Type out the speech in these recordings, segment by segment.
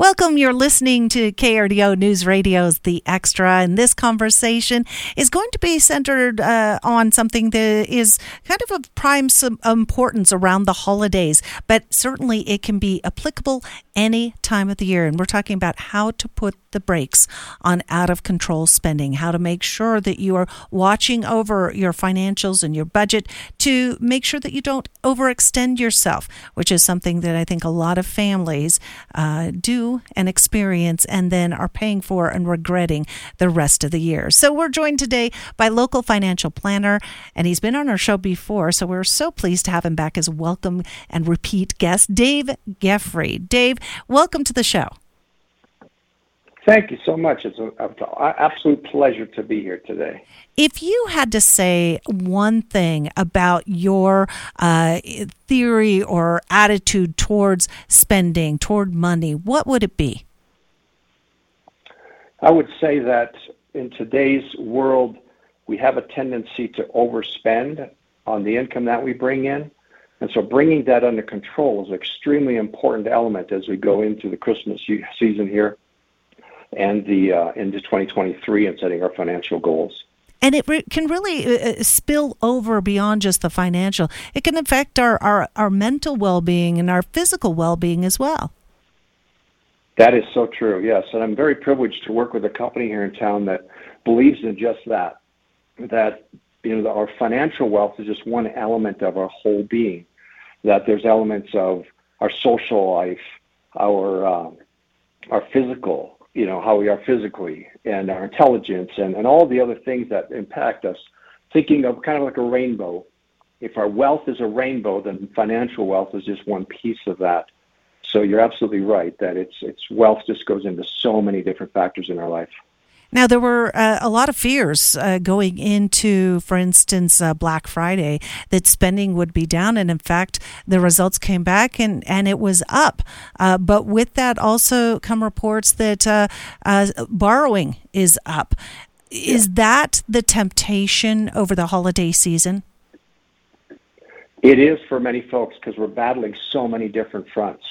Welcome. You're listening to KRDO News Radio's The Extra, and this conversation is going to be centered uh, on something that is kind of of prime importance around the holidays, but certainly it can be applicable any time of the year. And we're talking about how to put the brakes on out of control spending, how to make sure that you are watching over your financials and your budget to make sure that you don't overextend yourself, which is something that I think a lot of families uh, do and experience and then are paying for and regretting the rest of the year. So we're joined today by local financial planner, and he's been on our show before. So we're so pleased to have him back as welcome and repeat guest, Dave Geffrey. Dave, welcome to the show. Thank you so much. It's an absolute pleasure to be here today. If you had to say one thing about your uh, theory or attitude towards spending, toward money, what would it be? I would say that in today's world, we have a tendency to overspend on the income that we bring in. And so bringing that under control is an extremely important element as we go into the Christmas season here and the uh, into 2023 and setting our financial goals. And it re- can really uh, uh, spill over beyond just the financial. It can affect our, our, our mental well being and our physical well being as well. That is so true, yes. And I'm very privileged to work with a company here in town that believes in just that. That you know, our financial wealth is just one element of our whole being. That there's elements of our social life, our uh, our physical, you know how we are physically and our intelligence and, and all the other things that impact us. Thinking of kind of like a rainbow. If our wealth is a rainbow then financial wealth is just one piece of that. So you're absolutely right that it's it's wealth just goes into so many different factors in our life now, there were uh, a lot of fears uh, going into, for instance, uh, Black Friday that spending would be down. And in fact, the results came back and, and it was up. Uh, but with that also come reports that uh, uh, borrowing is up. Is that the temptation over the holiday season? It is for many folks because we're battling so many different fronts.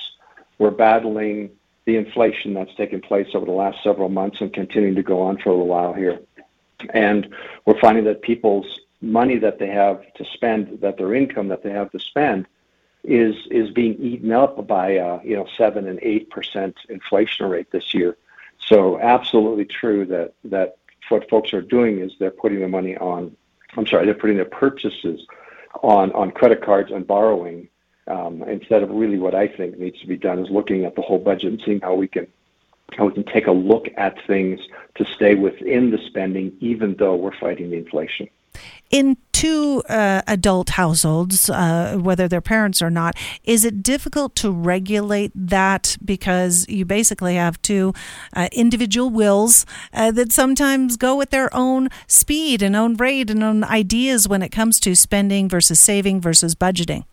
We're battling the inflation that's taken place over the last several months and continuing to go on for a little while here. And we're finding that people's money that they have to spend, that their income that they have to spend, is is being eaten up by uh, you know seven and eight percent inflation rate this year. So absolutely true that that what folks are doing is they're putting their money on. I'm sorry, they're putting their purchases on on credit cards and borrowing um, instead of really what I think needs to be done is looking at the whole budget and seeing how we can how we can take a look at things to stay within the spending, even though we're fighting the inflation. In two uh, adult households, uh, whether they're parents or not, is it difficult to regulate that because you basically have two uh, individual wills uh, that sometimes go at their own speed and own rate and own ideas when it comes to spending versus saving versus budgeting?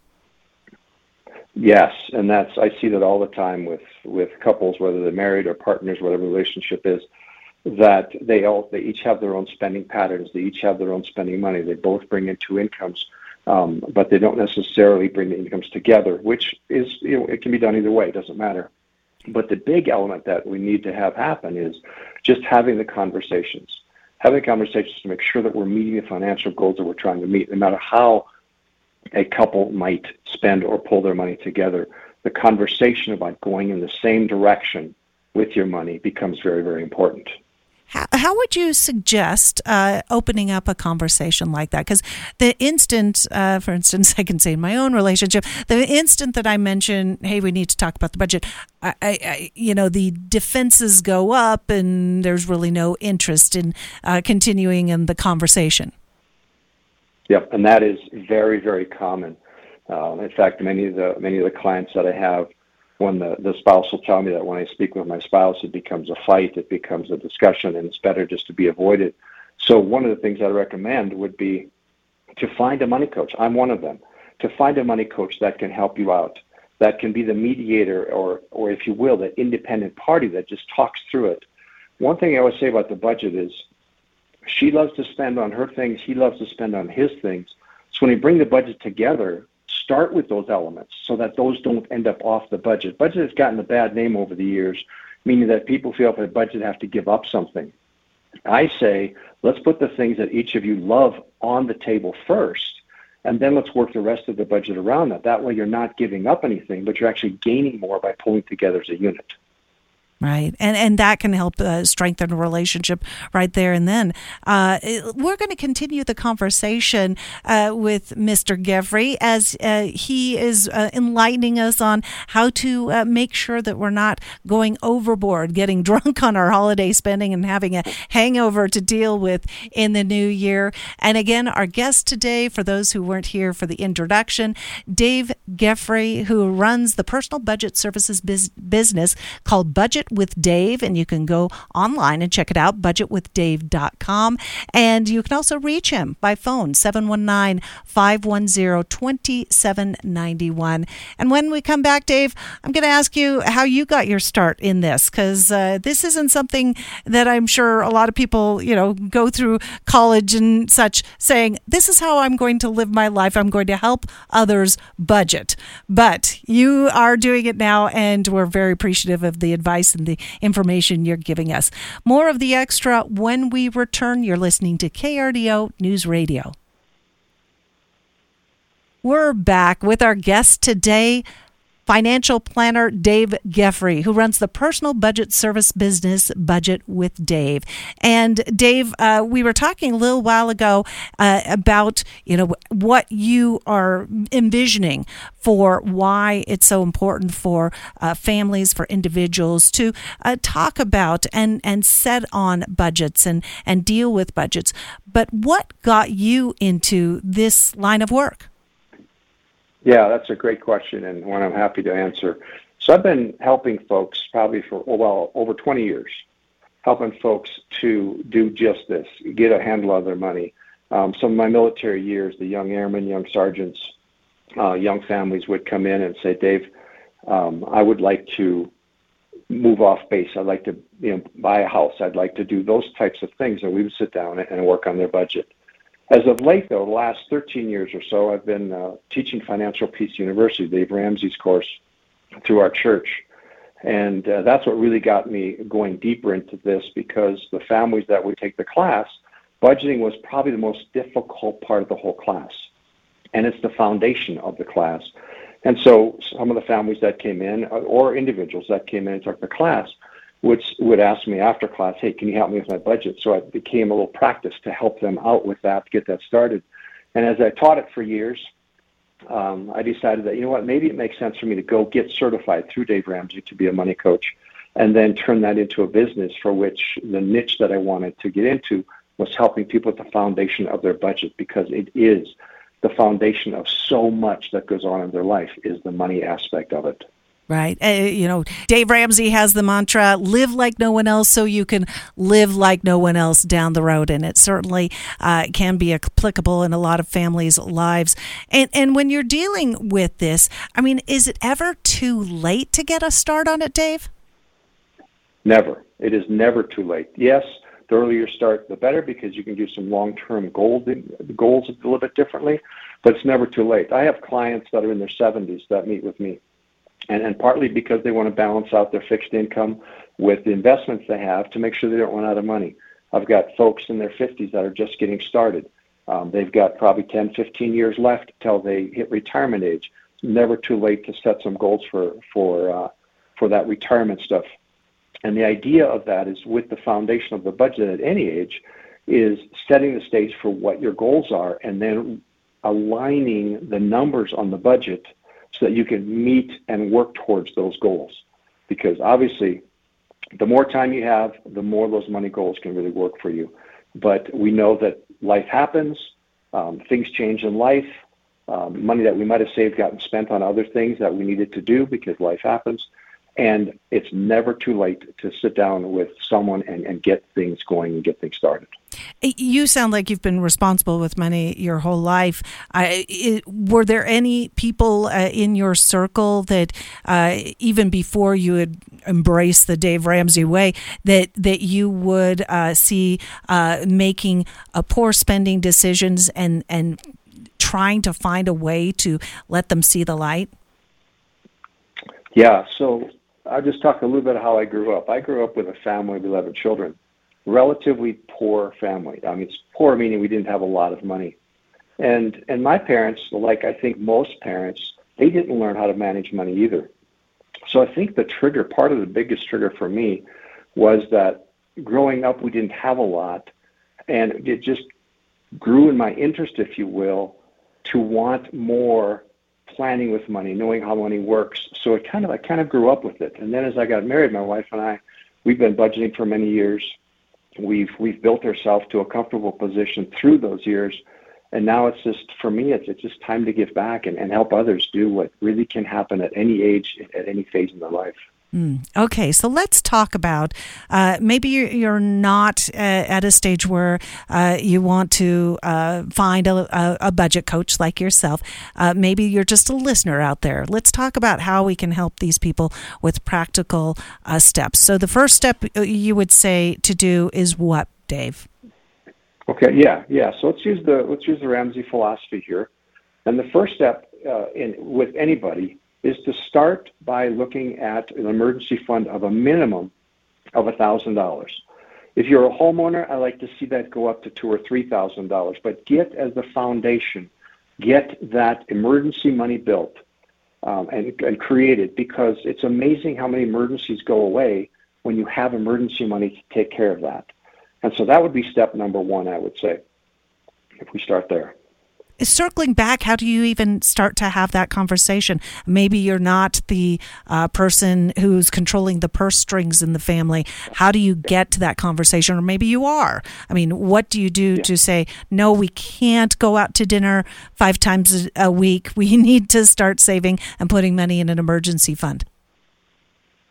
Yes, and that's I see that all the time with with couples, whether they're married or partners, whatever relationship is, that they all they each have their own spending patterns. They each have their own spending money. They both bring in two incomes, um, but they don't necessarily bring the incomes together, which is you know it can be done either way. It doesn't matter. But the big element that we need to have happen is just having the conversations, having conversations to make sure that we're meeting the financial goals that we're trying to meet, no matter how a couple might spend or pull their money together, the conversation about going in the same direction with your money becomes very, very important. How, how would you suggest uh, opening up a conversation like that? Because the instant, uh, for instance, I can say in my own relationship, the instant that I mention, "Hey, we need to talk about the budget," I, I you know, the defenses go up, and there's really no interest in uh, continuing in the conversation. Yep, and that is very, very common. Um, in fact, many of the many of the clients that I have, when the, the spouse will tell me that when I speak with my spouse, it becomes a fight, it becomes a discussion, and it's better just to be avoided. So one of the things I recommend would be to find a money coach. I'm one of them. To find a money coach that can help you out, that can be the mediator, or or if you will, the independent party that just talks through it. One thing I always say about the budget is she loves to spend on her things. He loves to spend on his things. So when you bring the budget together, start with those elements so that those don't end up off the budget. Budget has gotten a bad name over the years, meaning that people feel if a budget have to give up something. I say, let's put the things that each of you love on the table first, and then let's work the rest of the budget around that. That way, you're not giving up anything, but you're actually gaining more by pulling together as a unit. Right, and and that can help uh, strengthen a relationship right there and then. Uh, we're going to continue the conversation uh, with Mr. Geffrey as uh, he is uh, enlightening us on how to uh, make sure that we're not going overboard, getting drunk on our holiday spending, and having a hangover to deal with in the new year. And again, our guest today, for those who weren't here for the introduction, Dave Geffrey, who runs the personal budget services biz- business called Budget with Dave, and you can go online and check it out, budgetwithdave.com. And you can also reach him by phone, 719 510 2791. And when we come back, Dave, I'm going to ask you how you got your start in this, because uh, this isn't something that I'm sure a lot of people, you know, go through college and such saying, this is how I'm going to live my life. I'm going to help others budget. But you are doing it now, and we're very appreciative of the advice and the information you're giving us. More of the extra when we return. You're listening to KRDO News Radio. We're back with our guest today, financial planner Dave Geffrey, who runs the personal budget service business Budget with Dave. And Dave, uh, we were talking a little while ago uh, about you know what you are envisioning for why it's so important for uh, families, for individuals to uh, talk about and and set on budgets and and deal with budgets. But what got you into this line of work? Yeah, that's a great question and one I'm happy to answer. So I've been helping folks probably for well over 20 years, helping folks to do just this, get a handle on their money. Um, some of my military years, the young airmen, young sergeants, uh, young families would come in and say, Dave, um, I would like to move off base. I'd like to you know buy a house. I'd like to do those types of things. And we would sit down and work on their budget. As of late, though, the last 13 years or so, I've been uh, teaching Financial Peace University, Dave Ramsey's course, through our church. And uh, that's what really got me going deeper into this because the families that would take the class, budgeting was probably the most difficult part of the whole class. And it's the foundation of the class. And so some of the families that came in, or individuals that came in and took the class, would would ask me after class, "Hey, can you help me with my budget?" So it became a little practice to help them out with that to get that started. And as I taught it for years, um, I decided that you know what, maybe it makes sense for me to go get certified through Dave Ramsey to be a money coach, and then turn that into a business for which the niche that I wanted to get into was helping people with the foundation of their budget because it is the foundation of so much that goes on in their life is the money aspect of it. Right. Uh, you know, Dave Ramsey has the mantra live like no one else so you can live like no one else down the road. And it certainly uh, can be applicable in a lot of families' lives. And, and when you're dealing with this, I mean, is it ever too late to get a start on it, Dave? Never. It is never too late. Yes, the earlier you start, the better because you can do some long term goals a little bit differently, but it's never too late. I have clients that are in their 70s that meet with me and, and partly because they want to balance out their fixed income with the investments they have to make sure they don't run out of money. I've got folks in their 50s that are just getting started. Um, they've got probably 10, 15 years left till they hit retirement age. It's never too late to set some goals for for uh, for that retirement stuff. And the idea of that is with the foundation of the budget at any age is setting the stage for what your goals are and then aligning the numbers on the budget that you can meet and work towards those goals. Because obviously, the more time you have, the more those money goals can really work for you. But we know that life happens, um, things change in life. Um, money that we might have saved gotten spent on other things that we needed to do because life happens. And it's never too late to sit down with someone and, and get things going and get things started. You sound like you've been responsible with money your whole life. it, were there any people uh, in your circle that, uh, even before you had embraced the Dave Ramsey way, that that you would uh, see uh, making poor spending decisions and and trying to find a way to let them see the light? Yeah, so I'll just talk a little bit of how I grew up. I grew up with a family of 11 children, relatively poor family. I mean, it's poor meaning we didn't have a lot of money. And, and my parents, like I think most parents, they didn't learn how to manage money either. So I think the trigger, part of the biggest trigger for me was that growing up, we didn't have a lot. And it just grew in my interest, if you will, to want more planning with money, knowing how money works. So it kind of I kind of grew up with it. And then as I got married, my wife and I, we've been budgeting for many years. We've we've built ourselves to a comfortable position through those years. And now it's just for me, it's it's just time to give back and, and help others do what really can happen at any age, at any phase in their life. Mm, okay, so let's talk about uh, maybe you're, not uh, at a stage where uh, you want to uh, find a, a, budget coach like yourself. Uh, maybe you're just a listener out there. Let's talk about how we can help these people with practical steps. So, the first step you would say to do is what, Dave? Okay, yeah, yeah. So let's use the let's use the Ramsey philosophy here, and the first step in with anybody is to start by looking at an emergency fund of a minimum of $1,000. If you're a homeowner, I like to see that go up to two or three thousand dollars. But get as the foundation, get that emergency money built um, and, and created because it's amazing how many emergencies go away when you have emergency money to take care of that. And so that would be step number one, I would say, if we start there circling back, how do you even start to have that conversation? Maybe you're not the uh, person who's controlling the purse strings in the family. How do you get to that conversation? Or maybe you are. I mean, what do you do yeah. to say, no, we can't go out to dinner five times a week. We need to start saving and putting money in an emergency fund?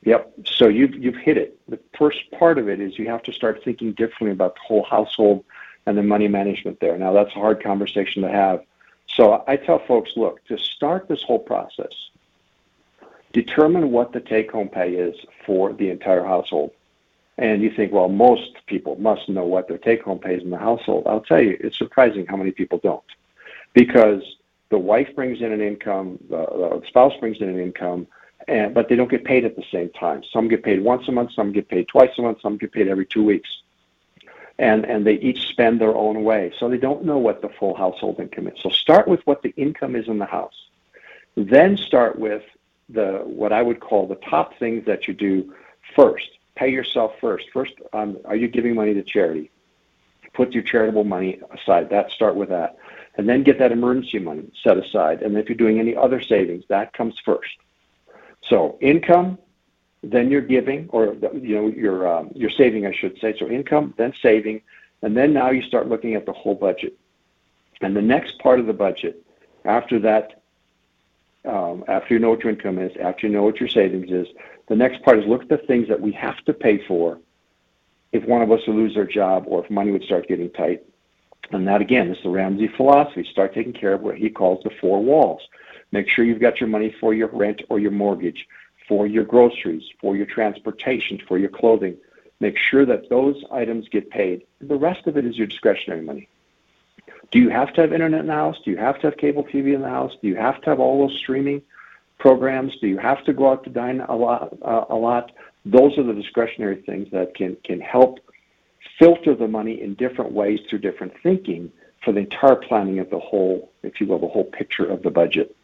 Yep. So you've, you've hit it. The first part of it is you have to start thinking differently about the whole household and the money management there. Now, that's a hard conversation to have. So I tell folks look, to start this whole process, determine what the take home pay is for the entire household. And you think, well, most people must know what their take home pay is in the household. I'll tell you, it's surprising how many people don't. Because the wife brings in an income, the, the spouse brings in an income, and, but they don't get paid at the same time. Some get paid once a month, some get paid twice a month, some get paid every two weeks and, and they each spend their own way. So they don't know what the full household income is. So start with what the income is in the house. Then start with the what I would call the top things that you do first. Pay yourself first. First, um, are you giving money to charity? Put your charitable money aside. That start with that, and then get that emergency money set aside. And if you're doing any other savings, that comes first. So income, then you're giving, or you know, you're um, you're saving, I should say. So income, then saving, and then now you start looking at the whole budget. And the next part of the budget, after that, um, after you know what your income is, after you know what your savings is, the next part is look at the things that we have to pay for if one of us would lose their job or if money would start getting tight. And that again, is the Ramsey philosophy. Start taking care of what he calls the four walls. Make sure you've got your money for your rent or your mortgage for your groceries, for your transportation, for your clothing. Make sure that those items get paid. The rest of it is your discretionary money. Do you have to have internet in the house? Do you have to have cable TV in the house? Do you have to have all those streaming programs? Do you have to go out to dine a lot? Uh, a lot? Those are the discretionary things that can can help filter the money in different ways through different thinking for the entire planning of the whole, if you will, the whole picture of the budget.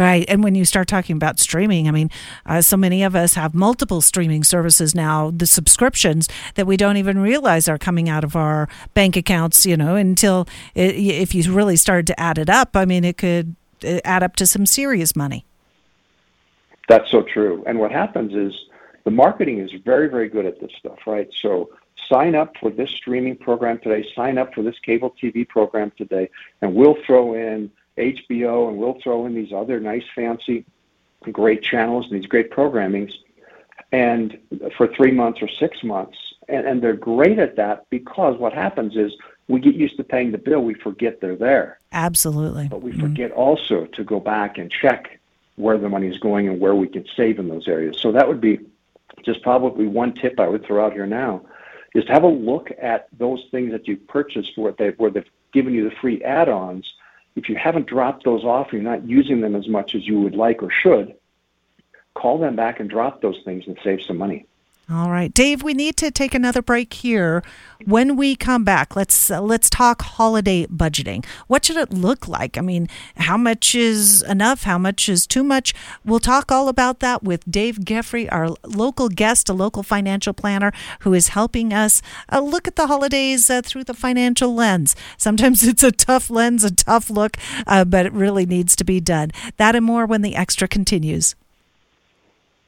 Right. And when you start talking about streaming, I mean, uh, so many of us have multiple streaming services now, the subscriptions that we don't even realize are coming out of our bank accounts, you know, until it, if you really started to add it up, I mean, it could uh, add up to some serious money. That's so true. And what happens is the marketing is very, very good at this stuff, right? So sign up for this streaming program today, sign up for this cable TV program today, and we'll throw in HBO, and we'll throw in these other nice, fancy, great channels and these great programmings, and for three months or six months, and, and they're great at that because what happens is we get used to paying the bill, we forget they're there. Absolutely. But we forget mm-hmm. also to go back and check where the money is going and where we can save in those areas. So that would be just probably one tip I would throw out here now is to have a look at those things that you've purchased where, they, where they've given you the free add-ons if you haven't dropped those off, you're not using them as much as you would like or should, call them back and drop those things and save some money. All right, Dave. We need to take another break here. When we come back, let's uh, let's talk holiday budgeting. What should it look like? I mean, how much is enough? How much is too much? We'll talk all about that with Dave Geffrey, our local guest, a local financial planner who is helping us uh, look at the holidays uh, through the financial lens. Sometimes it's a tough lens, a tough look, uh, but it really needs to be done. That and more when the extra continues.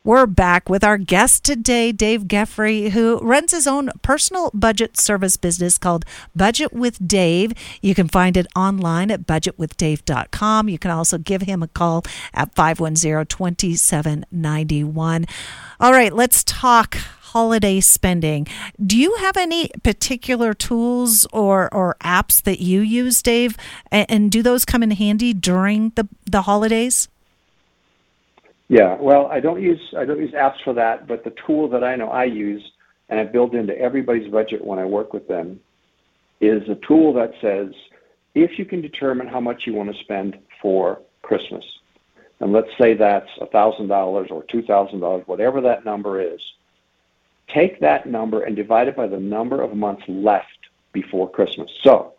We're back with our guest today, Dave Geffrey, who runs his own personal budget service business called Budget with Dave. You can find it online at budgetwithdave.com. You can also give him a call at 510 2791. All right, let's talk holiday spending. Do you have any particular tools or, or apps that you use, Dave? And, and do those come in handy during the, the holidays? Yeah, well, I don't use I don't use apps for that, but the tool that I know I use and I build into everybody's budget when I work with them is a tool that says if you can determine how much you want to spend for Christmas, and let's say that's $1,000 or $2,000, whatever that number is, take that number and divide it by the number of months left before Christmas. So,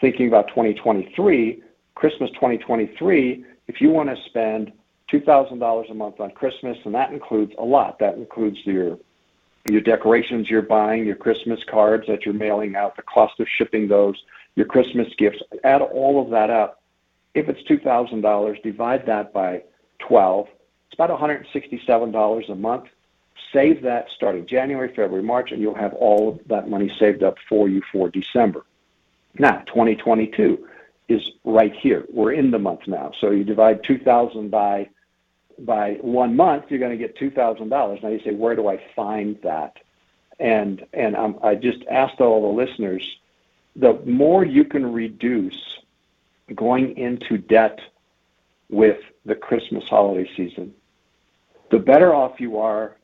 thinking about 2023, Christmas 2023, if you want to spend $2,000 a month on Christmas, and that includes a lot. That includes your your decorations you're buying, your Christmas cards that you're mailing out, the cost of shipping those, your Christmas gifts. Add all of that up. If it's $2,000, divide that by 12. It's about $167 a month. Save that starting January, February, March, and you'll have all of that money saved up for you for December. Now, 2022 is right here. We're in the month now. So you divide 2000 by by one month, you're going to get two thousand dollars. Now you say, where do I find that? And and um, I just asked all the listeners, the more you can reduce going into debt with the Christmas holiday season, the better off you are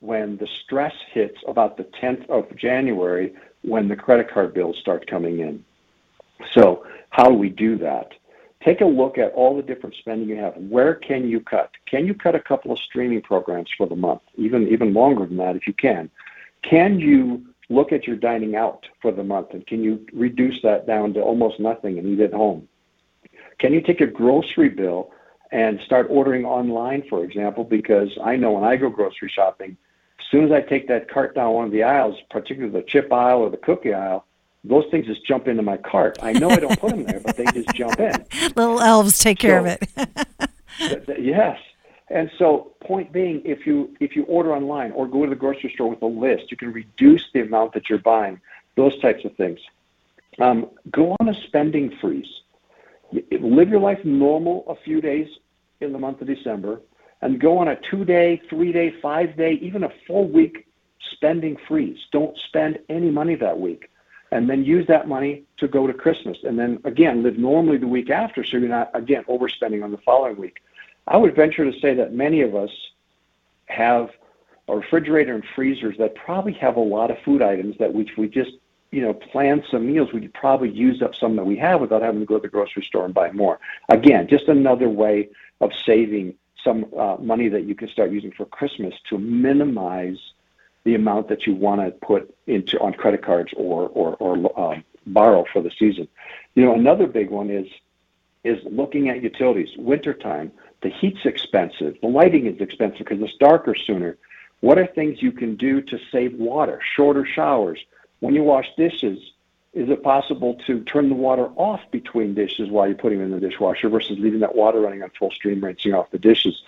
when the stress hits about the 10th of January when the credit card bills start coming in. So how do we do that? Take a look at all the different spending you have. Where can you cut? Can you cut a couple of streaming programs for the month? Even even longer than that if you can. Can you look at your dining out for the month and can you reduce that down to almost nothing and eat at home? Can you take a grocery bill and start ordering online, for example, because I know when I go grocery shopping, as soon as I take that cart down one of the aisles, particularly the chip aisle or the cookie aisle, those things just jump into my cart. I know I don't put them there, but they just jump in. Little elves take care so, of it. th- th- yes. And so, point being, if you if you order online or go to the grocery store with a list, you can reduce the amount that you're buying. Those types of things. Um, go on a spending freeze. Live your life normal a few days in the month of December, and go on a two-day, three-day, five-day, even a full week spending freeze. Don't spend any money that week and then use that money to go to Christmas. And then again, live normally the week after so you're not, again, overspending on the following week. I would venture to say that many of us have a refrigerator and freezers that probably have a lot of food items that which we just, you know, plan some meals, we could probably use up some that we have without having to go to the grocery store and buy more. Again, just another way of saving some uh, money that you can start using for Christmas to minimize the amount that you want to put into on credit cards or or, or um, borrow for the season. You know, another big one is is looking at utilities. Wintertime, the heat's expensive, the lighting is expensive because it's darker sooner. What are things you can do to save water? Shorter showers. When you wash dishes, is it possible to turn the water off between dishes while you're putting them in the dishwasher versus leaving that water running on full stream, rinsing off the dishes?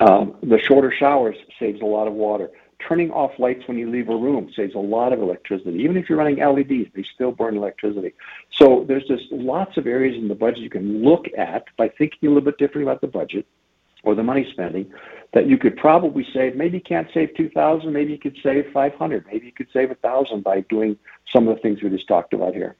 Um, the shorter showers saves a lot of water turning off lights when you leave a room saves a lot of electricity. Even if you're running LEDs, they still burn electricity. So there's just lots of areas in the budget you can look at by thinking a little bit different about the budget or the money spending that you could probably save. Maybe you can't save 2000 maybe you could save 500 maybe you could save 1000 by doing some of the things we just talked about here.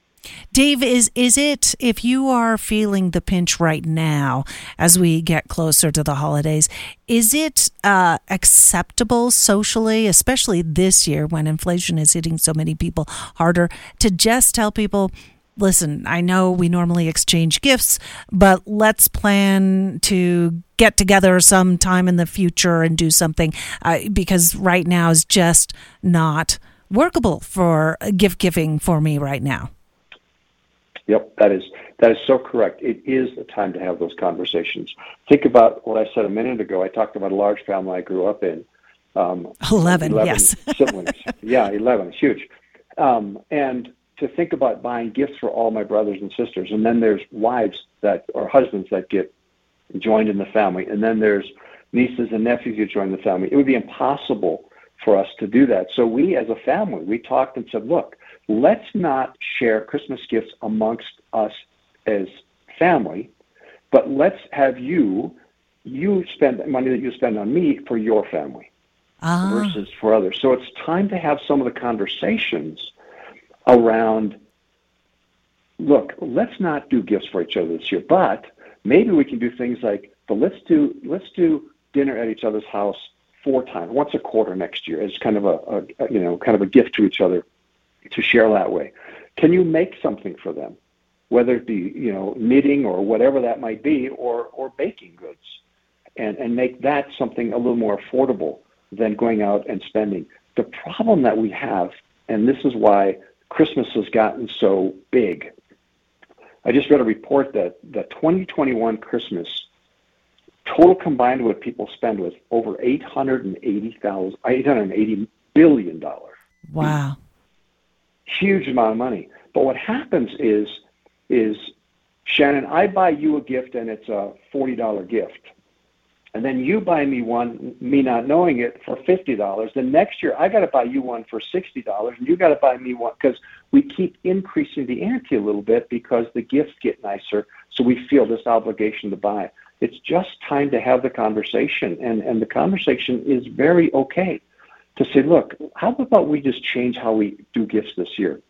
Dave, is is it if you are feeling the pinch right now as we get closer to the holidays, is it uh, acceptable socially, especially this year when inflation is hitting so many people harder, to just tell people listen, I know we normally exchange gifts, but let's plan to get together sometime in the future and do something uh, because right now is just not workable for gift giving for me right now. Yep, that is that is so correct. It is the time to have those conversations. Think about what I said a minute ago. I talked about a large family I grew up in. Um, 11, 11 yes. siblings. Yeah, 11. huge. Um, and to think about buying gifts for all my brothers and sisters. And then there's wives that or husbands that get joined in the family. And then there's nieces and nephews who join the family. It would be impossible for us to do that. So we as a family, we talked and said, look, let's not share Christmas gifts amongst us as family, but let's have you you spend the money that you spend on me for your family ah. versus for others. So it's time to have some of the conversations around look, let's not do gifts for each other this year, but maybe we can do things like but let's do let's do dinner at each other's house four times, once a quarter next year as kind of a, a you know kind of a gift to each other to share that way. Can you make something for them, whether it be you know knitting or whatever that might be, or or baking goods, and and make that something a little more affordable than going out and spending. The problem that we have, and this is why Christmas has gotten so big. I just read a report that the 2021 Christmas total combined what people spend was over 880,000 880 billion dollars. Wow. Huge amount of money. But what happens is is Shannon, I buy you a gift and it's a $40 gift and then you buy me one, me not knowing it, for fifty dollars. Then next year I got to buy you one for sixty dollars, and you got to buy me one because we keep increasing the ante a little bit because the gifts get nicer. So we feel this obligation to buy. It's just time to have the conversation, and and the conversation is very okay to say, look, how about we just change how we do gifts this year,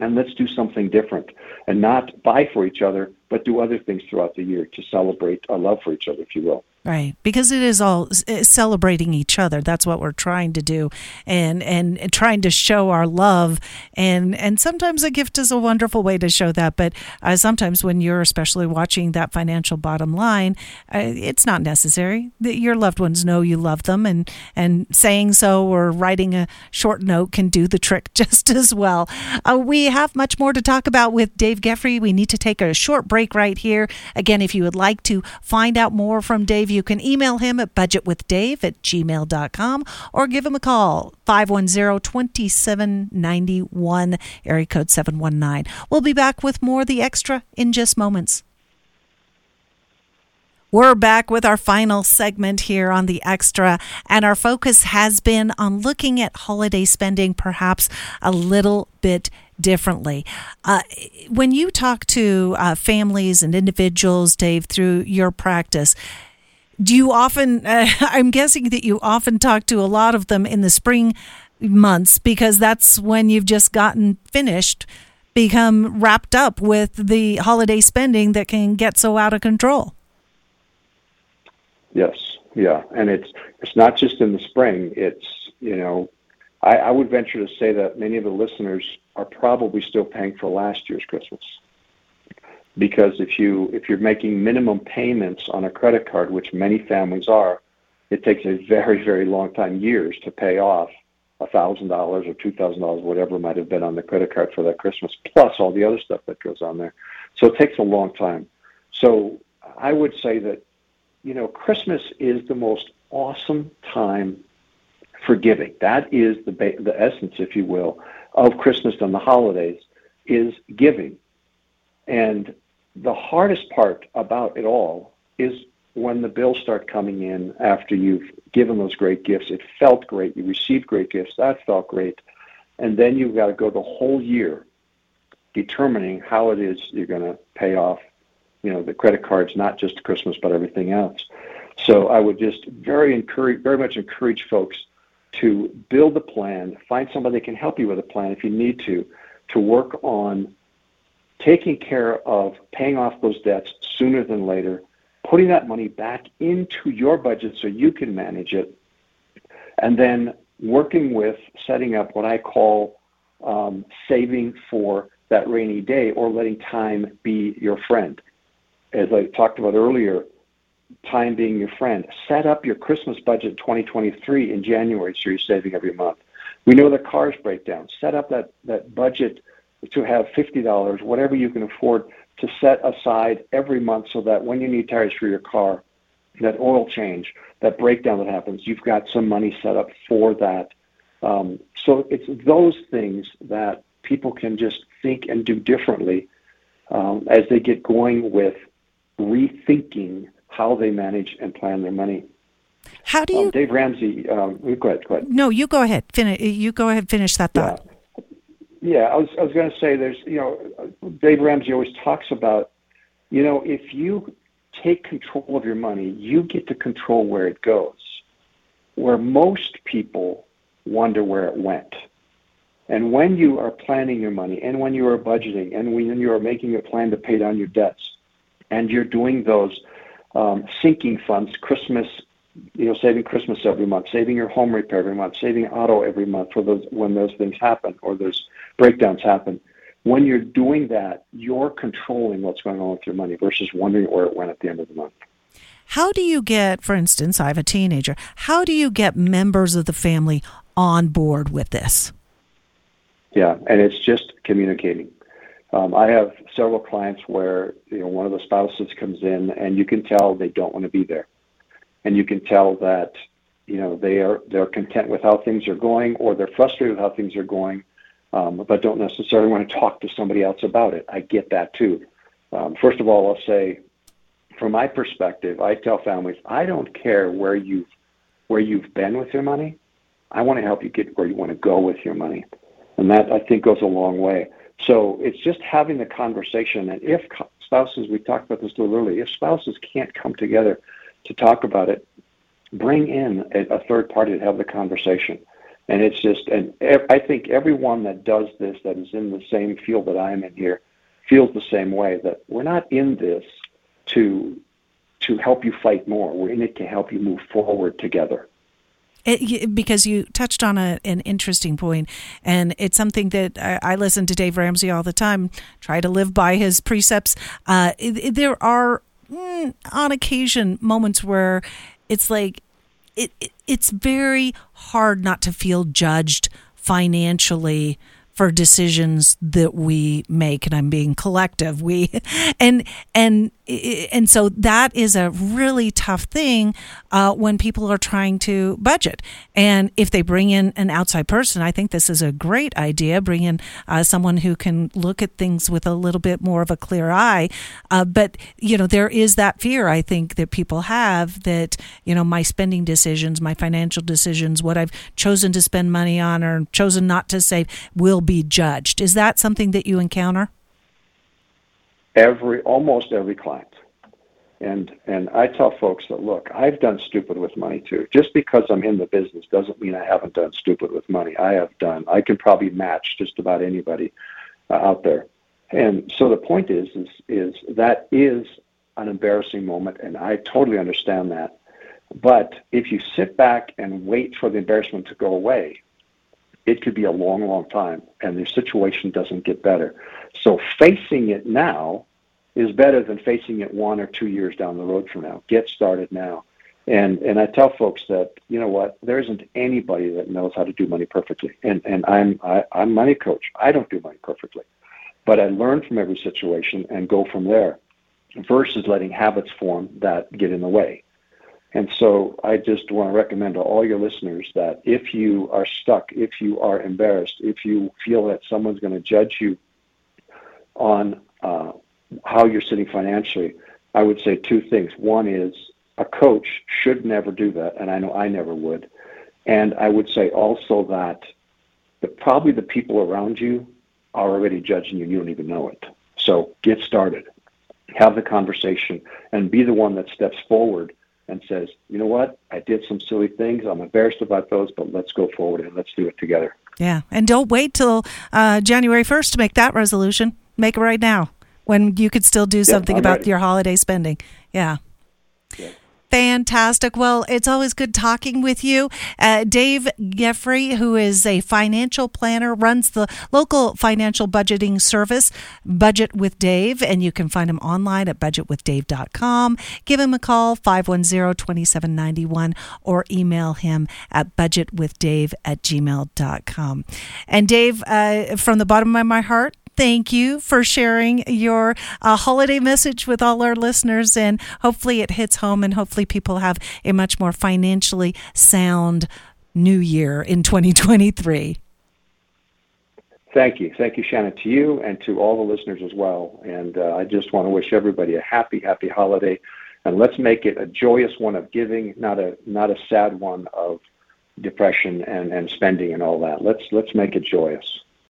and let's do something different, and not buy for each other, but do other things throughout the year to celebrate our love for each other, if you will. Right, because it is all celebrating each other. That's what we're trying to do, and and trying to show our love. and And sometimes a gift is a wonderful way to show that. But uh, sometimes when you're especially watching that financial bottom line, uh, it's not necessary. that Your loved ones know you love them, and and saying so or writing a short note can do the trick just as well. Uh, we have much more to talk about with Dave Geffrey. We need to take a short break right here. Again, if you would like to find out more from Dave you can email him at budgetwithdave at gmail.com or give him a call, 510-2791, area code 719. We'll be back with more The Extra in just moments. We're back with our final segment here on the Extra, and our focus has been on looking at holiday spending perhaps a little bit differently. Uh, when you talk to uh, families and individuals, Dave, through your practice, do you often uh, i'm guessing that you often talk to a lot of them in the spring months because that's when you've just gotten finished become wrapped up with the holiday spending that can get so out of control. Yes. Yeah. And it's it's not just in the spring. It's you know I, I would venture to say that many of the listeners are probably still paying for last year's christmas because if you if you're making minimum payments on a credit card, which many families are, it takes a very very long time, years, to pay off a thousand dollars or two thousand dollars, whatever might have been on the credit card for that Christmas, plus all the other stuff that goes on there. So it takes a long time. So I would say that you know Christmas is the most awesome time for giving. That is the ba- the essence, if you will, of Christmas and the holidays is giving. And the hardest part about it all is when the bills start coming in after you've given those great gifts. It felt great. You received great gifts. That felt great. And then you've got to go the whole year determining how it is you're going to pay off, you know, the credit cards, not just Christmas, but everything else. So I would just very encourage, very much encourage folks to build a plan, find somebody that can help you with a plan if you need to, to work on taking care of paying off those debts sooner than later, putting that money back into your budget so you can manage it, and then working with setting up what I call um, saving for that rainy day or letting time be your friend. As I talked about earlier, time being your friend. Set up your Christmas budget 2023 in January so you're saving every month. We know that cars break down. Set up that, that budget to have $50, whatever you can afford, to set aside every month so that when you need tires for your car, that oil change, that breakdown that happens, you've got some money set up for that. Um, so it's those things that people can just think and do differently um, as they get going with rethinking how they manage and plan their money. How do you, um, Dave Ramsey? Um, go ahead. Go ahead. No, you go ahead. Finish. You go ahead. Finish that thought. Yeah, yeah I was. I was going to say. There's. You know, Dave Ramsey always talks about. You know, if you take control of your money, you get to control where it goes. Where most people wonder where it went. And when you are planning your money, and when you are budgeting, and when you are making a plan to pay down your debts, and you're doing those um, sinking funds, Christmas, you know, saving Christmas every month, saving your home repair every month, saving auto every month for those when those things happen or those breakdowns happen. When you're doing that, you're controlling what's going on with your money versus wondering where it went at the end of the month. How do you get, for instance, I have a teenager, how do you get members of the family on board with this? Yeah, and it's just communicating. Um, I have several clients where you know one of the spouses comes in and you can tell they don't want to be there, and you can tell that you know they are they're content with how things are going or they're frustrated with how things are going, um, but don't necessarily want to talk to somebody else about it. I get that too. Um, first of all, I'll say, from my perspective, I tell families I don't care where you've where you've been with your money. I want to help you get where you want to go with your money, and that I think goes a long way. So it's just having the conversation. And if spouses, we talked about this a little earlier, if spouses can't come together to talk about it, bring in a, a third party to have the conversation. And it's just, and I think everyone that does this, that is in the same field that I am in here, feels the same way that we're not in this to to help you fight more. We're in it to help you move forward together. It, because you touched on a, an interesting point, and it's something that I, I, listen to Dave Ramsey all the time. Try to live by his precepts. Uh, there are, mm, on occasion, moments where it's like it, it's very hard not to feel judged financially for decisions that we make and I'm being collective we and and and so that is a really tough thing uh, when people are trying to budget. And if they bring in an outside person I think this is a great idea bring in uh, someone who can look at things with a little bit more of a clear eye. Uh, but you know there is that fear I think that people have that you know my spending decisions my financial decisions what I've chosen to spend money on or chosen not to save will be judged. Is that something that you encounter? Every almost every client. And and I tell folks that look, I've done stupid with money too. Just because I'm in the business doesn't mean I haven't done stupid with money. I have done. I can probably match just about anybody uh, out there. And so the point is is is that is an embarrassing moment and I totally understand that. But if you sit back and wait for the embarrassment to go away, it could be a long, long time, and the situation doesn't get better. So facing it now is better than facing it one or two years down the road from now. Get started now. And and I tell folks that you know what there isn't anybody that knows how to do money perfectly. And and I'm I, I'm money coach. I don't do money perfectly, but I learn from every situation and go from there, versus letting habits form that get in the way. And so I just want to recommend to all your listeners that if you are stuck, if you are embarrassed, if you feel that someone's going to judge you on uh, how you're sitting financially, I would say two things. One is a coach should never do that, and I know I never would. And I would say also that the, probably the people around you are already judging you, and you don't even know it. So get started, have the conversation, and be the one that steps forward and says, you know what, I did some silly things. I'm embarrassed about those, but let's go forward and let's do it together. Yeah, and don't wait till uh, January 1st to make that resolution. Make it right now when you could still do something yeah, about ready. your holiday spending. Yeah. yeah. Fantastic. Well, it's always good talking with you. Uh, Dave Geffrey, who is a financial planner, runs the local financial budgeting service, Budget with Dave, and you can find him online at budgetwithdave.com. Give him a call, 510 2791, or email him at budgetwithdave at gmail.com. And Dave, uh, from the bottom of my heart, thank you for sharing your uh, holiday message with all our listeners. And hopefully it hits home and hopefully people have a much more financially sound new year in 2023. Thank you. Thank you, Shannon, to you and to all the listeners as well. And uh, I just want to wish everybody a happy, happy holiday. And let's make it a joyous one of giving, not a not a sad one of depression and, and spending and all that. Let's let's make it joyous.